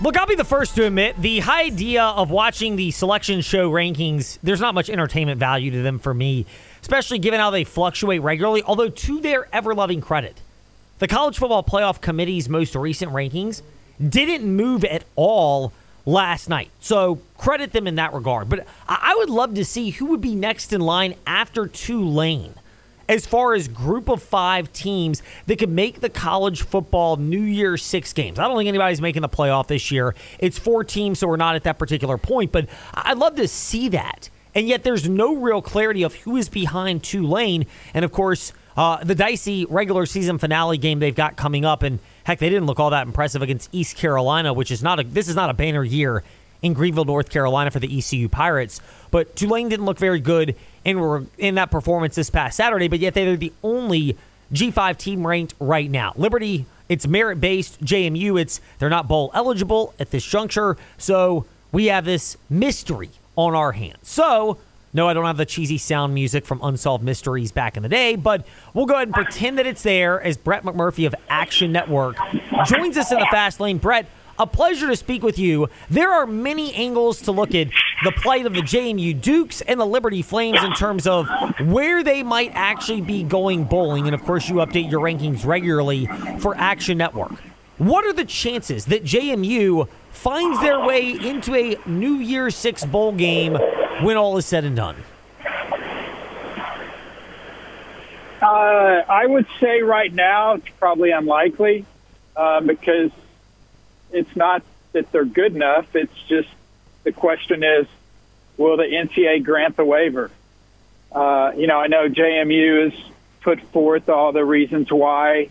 Look, I'll be the first to admit the idea of watching the selection show rankings, there's not much entertainment value to them for me, especially given how they fluctuate regularly. Although, to their ever loving credit, the College Football Playoff Committee's most recent rankings didn't move at all last night. So, credit them in that regard. But I would love to see who would be next in line after Tulane as far as group of five teams that could make the college football New Year six games. I don't think anybody's making the playoff this year. It's four teams, so we're not at that particular point, but I'd love to see that. And yet there's no real clarity of who is behind Tulane. And of course, uh, the dicey regular season finale game they've got coming up. And heck, they didn't look all that impressive against East Carolina, which is not a this is not a banner year in Greenville, North Carolina for the ECU Pirates. But Tulane didn't look very good in, in that performance this past Saturday, but yet they're the only G5 team ranked right now. Liberty, it's merit based. JMU, it's they're not bowl eligible at this juncture. So we have this mystery on our hands. So no, I don't have the cheesy sound music from Unsolved Mysteries back in the day, but we'll go ahead and pretend that it's there as Brett McMurphy of Action Network joins us in the fast lane. Brett, a pleasure to speak with you. There are many angles to look at the plight of the JMU Dukes and the Liberty Flames in terms of where they might actually be going bowling. And of course, you update your rankings regularly for Action Network. What are the chances that JMU finds their way into a New Year Six bowl game when all is said and done? Uh, I would say right now it's probably unlikely uh, because it's not that they're good enough. It's just the question is, will the NCAA grant the waiver? Uh, you know, I know JMU has put forth all the reasons why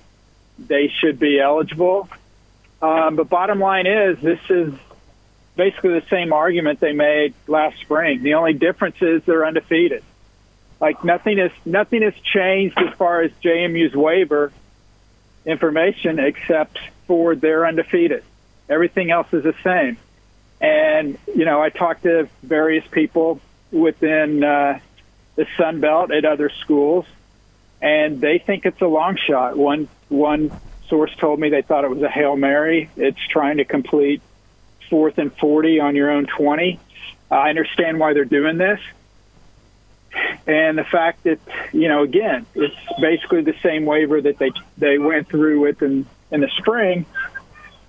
they should be eligible. Um, but bottom line is, this is basically the same argument they made last spring. The only difference is they're undefeated. Like nothing has nothing has changed as far as JMU's waiver information except for they're undefeated. Everything else is the same. And, you know, I talked to various people within uh, the Sun Belt at other schools, and they think it's a long shot. One, one source told me they thought it was a Hail Mary. It's trying to complete fourth and 40 on your own 20. I understand why they're doing this. And the fact that, you know, again, it's basically the same waiver that they they went through with in, in the spring.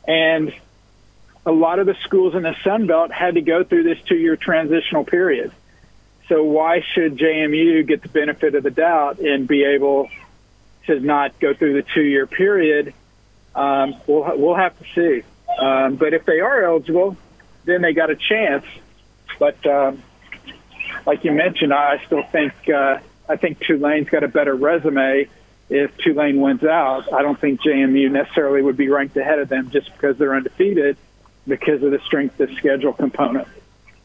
And a lot of the schools in the Sun Belt had to go through this two-year transitional period. So why should JMU get the benefit of the doubt and be able to not go through the two-year period? Um, we'll we'll have to see. Um, but if they are eligible, then they got a chance. But um, like you mentioned, I still think uh, I think Tulane's got a better resume. If Tulane wins out, I don't think JMU necessarily would be ranked ahead of them just because they're undefeated because of the strength of schedule component.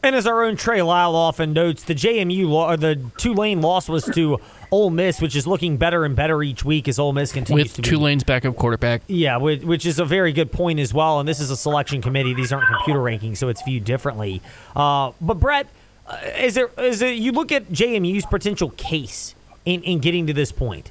And as our own Trey Lyle often notes, the JMU or the Tulane loss was to Ole Miss, which is looking better and better each week as Ole Miss continues With to be. Tulane's backup quarterback. Yeah, which is a very good point as well. And this is a selection committee; these aren't computer rankings, so it's viewed differently. Uh, but Brett, uh, is there is there, you look at JMU's potential case in in getting to this point?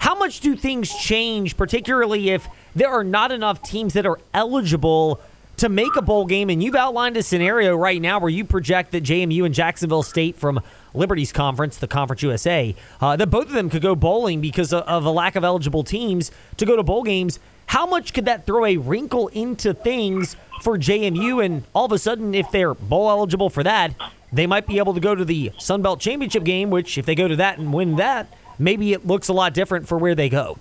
How much do things change, particularly if there are not enough teams that are eligible? To make a bowl game, and you've outlined a scenario right now where you project that JMU and Jacksonville State from Liberty's conference, the Conference USA, uh, that both of them could go bowling because of, a lack of eligible teams to go to bowl games. How much could that throw a wrinkle into things for JMU? And all of a sudden, if they're bowl eligible for that, they might be able to go to the Sun Belt Championship game, which, if they go to that and win that, maybe it looks a lot different for where they go.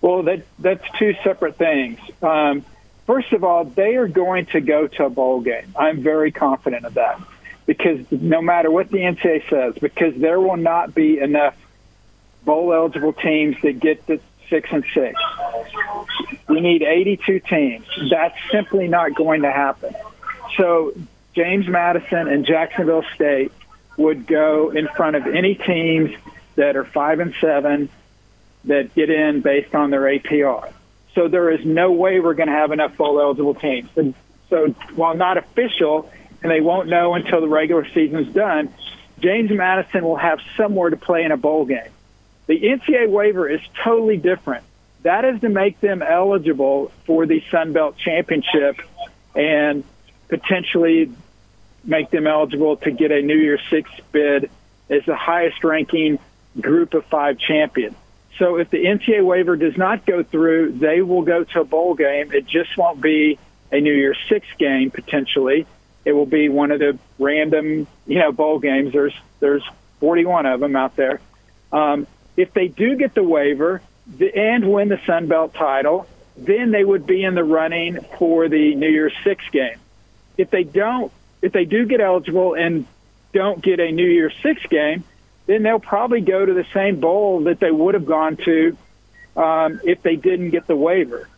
Well, that that's two separate things. Um, First of all, they are going to go to a bowl game. I'm very confident of that because no matter what the NCAA says, because there will not be enough bowl eligible teams that get to six and six. We need 82 teams. That's simply not going to happen. So James Madison and Jacksonville State would go in front of any teams that are five and seven that get in based on their APR. So there is no way we're going to have enough bowl eligible teams. And so while not official, and they won't know until the regular season is done, James Madison will have somewhere to play in a bowl game. The NCAA waiver is totally different That is to make them eligible for the Sun Belt Championship and potentially make them eligible to get a New Year's Six bid as the highest ranking group of five champion. So if the NCAA waiver does not go through, they will go to a bowl game. It just won't be a New Year's Six game potentially. It will be one of the random, you know, bowl games. There's there's 41 of them out there. Um, if they do get the waiver and win the Sun Belt title, then they would be in the running for the New Year's Six game. If they don't, if they do get eligible and don't get a New Year's Six game, then they'll probably go to the same bowl that they would have gone to um, if they didn't get the waiver.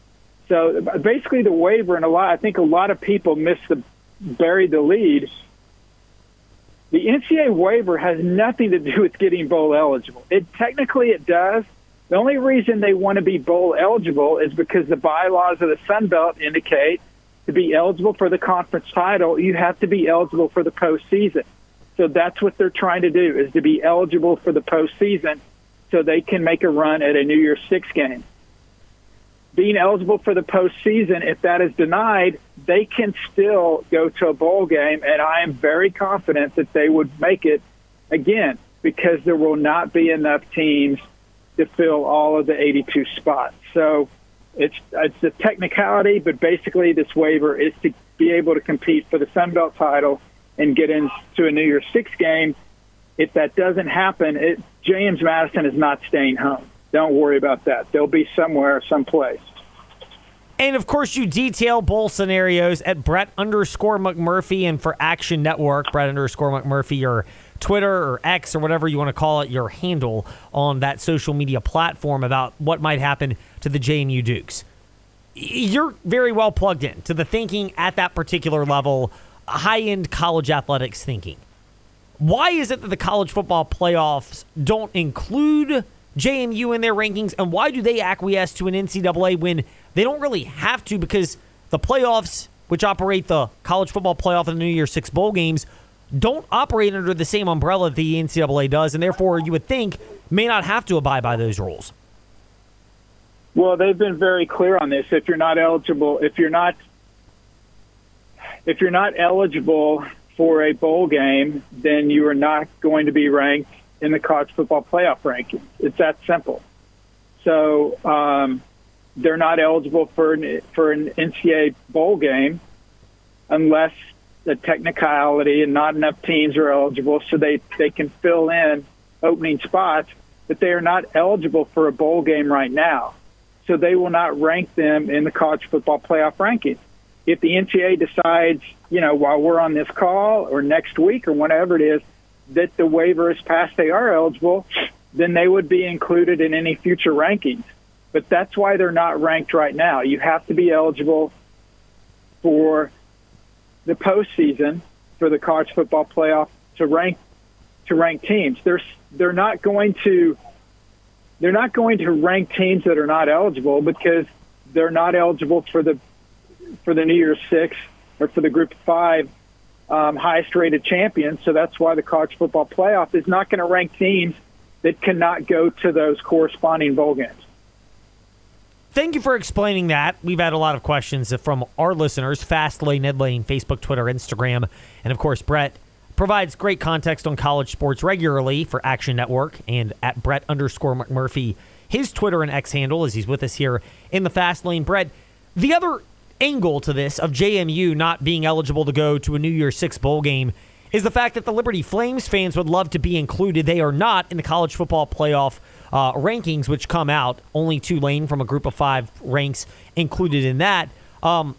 So basically, the waiver and a lot. I think a lot of people miss the buried the lead. The NCAA waiver has nothing to do with getting bowl eligible. It technically it does. The only reason they want to be bowl eligible is because the bylaws of the Sun Belt indicate to be eligible for the conference title, you have to be eligible for the postseason. So that's what they're trying to do is to be eligible for the postseason so they can make a run at a New Year's Six game. Being eligible for the postseason, if that is denied, they can still go to a bowl game, and I am very confident that they would make it again because there will not be enough teams to fill all of the 82 spots. So it's it's a technicality, but basically this waiver is to be able to compete for the Sun Belt title and get into a New Year's Six game. If that doesn't happen, it, James Madison is not staying home. Don't worry about that. They'll be somewhere, someplace. And of course, you detail bowl scenarios at Brett underscore McMurphy and for Action Network, Brett underscore McMurphy, your Twitter or X or whatever you want to call it, your handle on that social media platform about what might happen to the JMU Dukes. You're very well plugged in to the thinking at that particular level high end college athletics thinking. Why is it that the college football playoffs don't include JMU in their rankings, and why do they acquiesce to an NCAA when they don't really have to? Because the playoffs, which operate the college football playoff and the New Year's Six bowl games, don't operate under the same umbrella that the NCAA does, and therefore you would think may not have to abide by those rules. Well, they've been very clear on this. If you're not eligible, if you're not if you're not eligible for a bowl game, then you are not going to be ranked in the college football playoff rankings. It's that simple. So um, they're not eligible for an, for an NCAA bowl game unless the technicality and not enough teams are eligible, so they they can fill in opening spots. But they are not eligible for a bowl game right now, so they will not rank them in the college football playoff rankings if the NCAA decides, you know, while we're on this call or next week or whatever it is, that the waiver is passed, they are eligible, then they would be included in any future rankings. But that's why they're not ranked right now. You have to be eligible for the postseason for the college football playoff to rank to rank teams. They're they're not going to they're not going to rank teams that are not eligible because they're not eligible for the for the New Year's Six or for the Group Five um, highest rated champions. So that's why the college football playoff is not going to rank teams that cannot go to those corresponding bowl games. Thank you for explaining that. We've had a lot of questions from our listeners. Fast Lane, Ned Lane, Facebook, Twitter, Instagram, and of course, Brett provides great context on college sports regularly for Action Network and at Brett underscore McMurphy, his Twitter and X handle as he's with us here in the Fast Lane. Brett, the other angle to this of JMU not being eligible to go to a New Year's Six bowl game is the fact that the Liberty Flames fans would love to be included. They are not in the college football playoff uh, rankings, which come out. Only Tulane from a group of five ranks included in that. Um,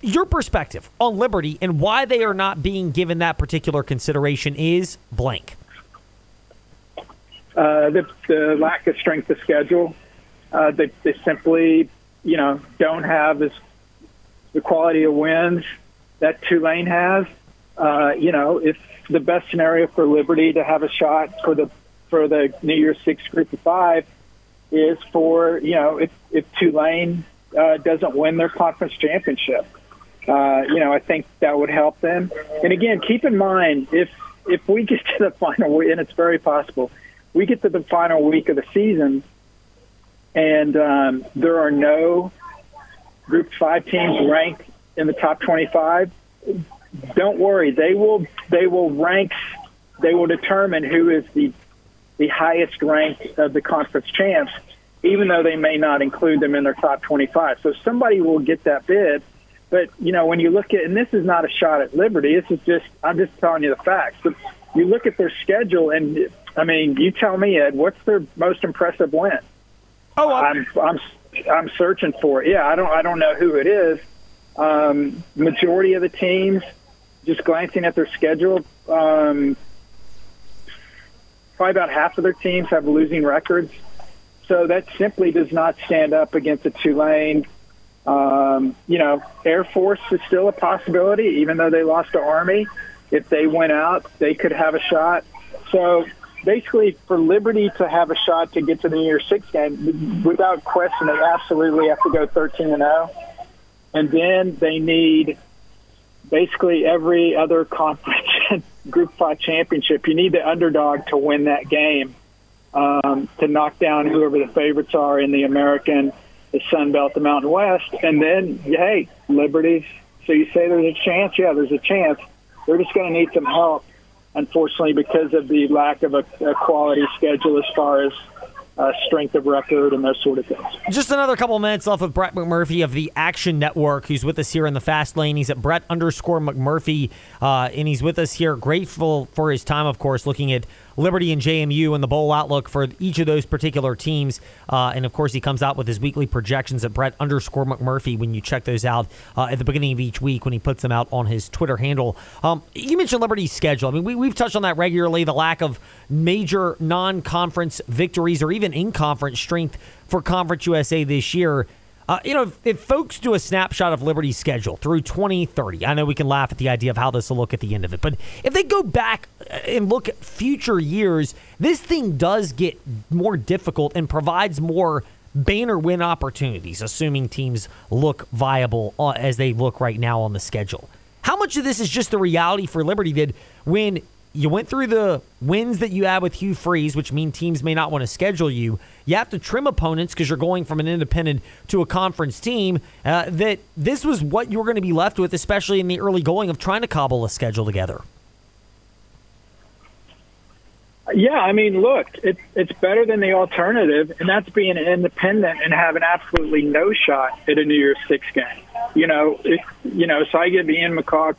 your perspective on Liberty and why they are not being given that particular consideration is blank. Uh, the, the, lack of strength of schedule. Uh, they, they simply, you know, don't have as the quality of wins that Tulane has. Uh, you know, it's the best scenario for Liberty to have a shot for the for the New Year's Six Group of Five is for you know if if Tulane uh, doesn't win their conference championship. Uh, you know, I think that would help them. And again, keep in mind if if we get to the final week, and it's very possible, we get to the final week of the season, and um, there are no Group Five teams ranked in the top 25. Don't worry, they will they will rank they will determine who is the the highest ranked of the conference champs, even though they may not include them in their top 25. So somebody will get that bid. But you know, when you look at, and this is not a shot at Liberty. This is just I'm just telling you the facts. But you look at their schedule, and I mean, you tell me, Ed, what's their most impressive win? Oh, I'm I'm I'm searching for. Yeah, I don't I don't know who it is. Um, majority of the teams, just glancing at their schedule, um, probably about half of their teams have losing records. So that simply does not stand up against a Tulane. Um, you know, Air Force is still a possibility, even though they lost to Army. If they went out, they could have a shot. So basically, for Liberty to have a shot to get to the New Year's Six game, without question, they absolutely have to go 13 and 0. And then they need basically every other conference Group Five championship. You need the underdog to win that game um, to knock down whoever the favorites are in the American, the Sun Belt, the Mountain West, and then hey, Liberty. So you say there's a chance? Yeah, there's a chance. They're just going to need some help, unfortunately, because of the lack of a, a quality schedule as far as uh, strength of record and those sort of things. Just another couple of minutes left with Brett McMurphy of the Action Network, who's with us here in the fast lane. He's at Brett underscore McMurphy, uh, and he's with us here. Grateful for his time, of course, looking at Liberty and JMU and the bowl outlook for each of those particular teams. Uh, and of course, he comes out with his weekly projections at Brett underscore McMurphy when you check those out uh, at the beginning of each week when he puts them out on his Twitter handle. Um, you mentioned Liberty's schedule. I mean, we, we've touched on that regularly the lack of major non conference victories or even in conference strength for Conference USA this year. Uh, you know, if, if, folks do a snapshot of Liberty's schedule through 2030, I know we can laugh at the idea of how this will look at the end of it, but if they go back uh, and look at future years, this thing does get more difficult and provides more banner win opportunities, assuming teams look viable uh, as they look right now on the schedule. How much of this is just the reality for Liberty that when you went through the wins that you had with Hugh Freeze, which mean teams may not want to schedule you. You have to trim opponents because you're going from an independent to a conference team. Uh, that this was what you were going to be left with, especially in the early going of trying to cobble a schedule together. Yeah, I mean, look, it's it's better than the alternative, and that's being an independent and having absolutely no shot at a New Year's Six game. You know, it, you know, so I give Ian McCaw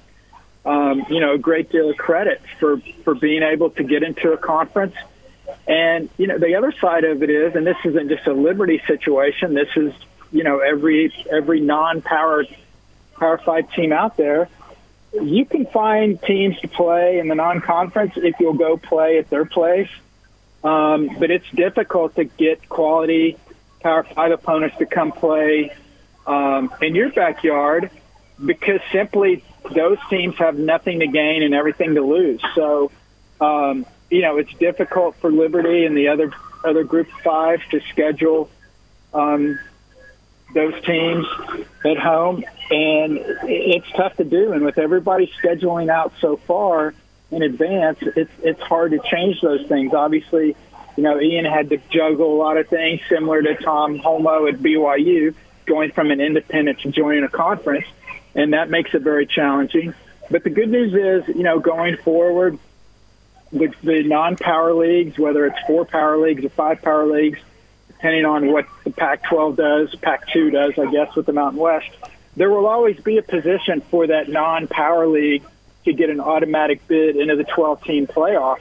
um, you know, a great deal of credit for, for being able to get into a conference. And, you know, the other side of it is, and this isn't just a Liberty situation, this is, you know, every, every non-power, Power Five team out there, you can find teams to play in the non-conference if you'll go play at their place. Um, but it's difficult to get quality Power Five opponents to come play um, in your backyard because simply those teams have nothing to gain and everything to lose. So, um, you know, it's difficult for Liberty and the other other Group Five to schedule um, those teams at home, and it's tough to do. And with everybody scheduling out so far in advance, it's it's hard to change those things. Obviously, you know, Ian had to juggle a lot of things, similar to Tom Holmoe at BYU, going from an independent to joining a conference and that makes it very challenging. But the good news is, you know, going forward, with the non-power leagues, whether it's four power leagues or five power leagues, depending on what the Pac-12 does, Pac-2 does, I guess, with the Mountain West, there will always be a position for that non-power league to get an automatic bid into the 12-team playoff.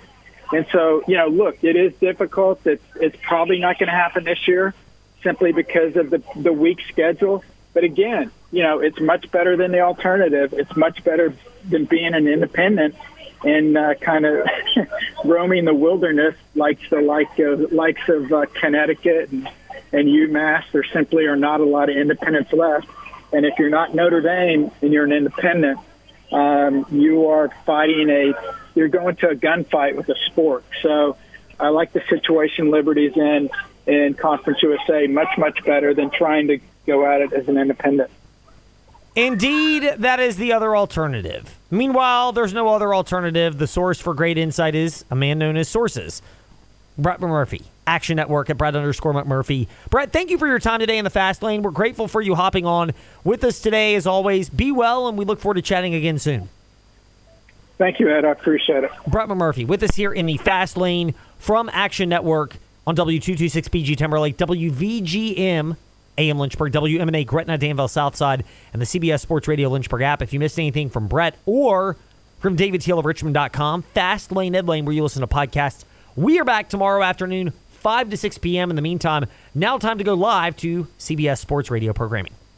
And so, you know, look, it is difficult. It's, it's probably not going to happen this year simply because of the, the weak schedule. But again, you know, it's much better than the alternative. It's much better than being an independent and uh, kind of roaming the wilderness like the like of likes of uh, Connecticut and, and UMass. There simply are not a lot of independents left. And if you're not Notre Dame and you're an independent, um, you are fighting a you're going to a gunfight with a sport. So I like the situation Liberty's in in Conference USA much much better than trying to go at it as an independent. Indeed, that is the other alternative. Meanwhile, there's no other alternative. The source for great insight is a man known as Sources. Brett Murphy Action Network at Brett underscore McMurphy. Brett, thank you for your time today in the fast lane. We're grateful for you hopping on with us today, as always. Be well, and we look forward to chatting again soon. Thank you, Ed. I appreciate it. Brett McMurphy with us here in the fast lane from Action Network on W226PG Timberlake, WVGM AM Lynchburg, WMNA Gretna Danville Southside, and the CBS Sports Radio Lynchburg app. If you missed anything from Brett or from David Teel of Richmond.com, Fast Lane Ed Lane, where you listen to podcasts. We are back tomorrow afternoon, 5 to 6 p.m. In the meantime, now time to go live to CBS Sports Radio programming.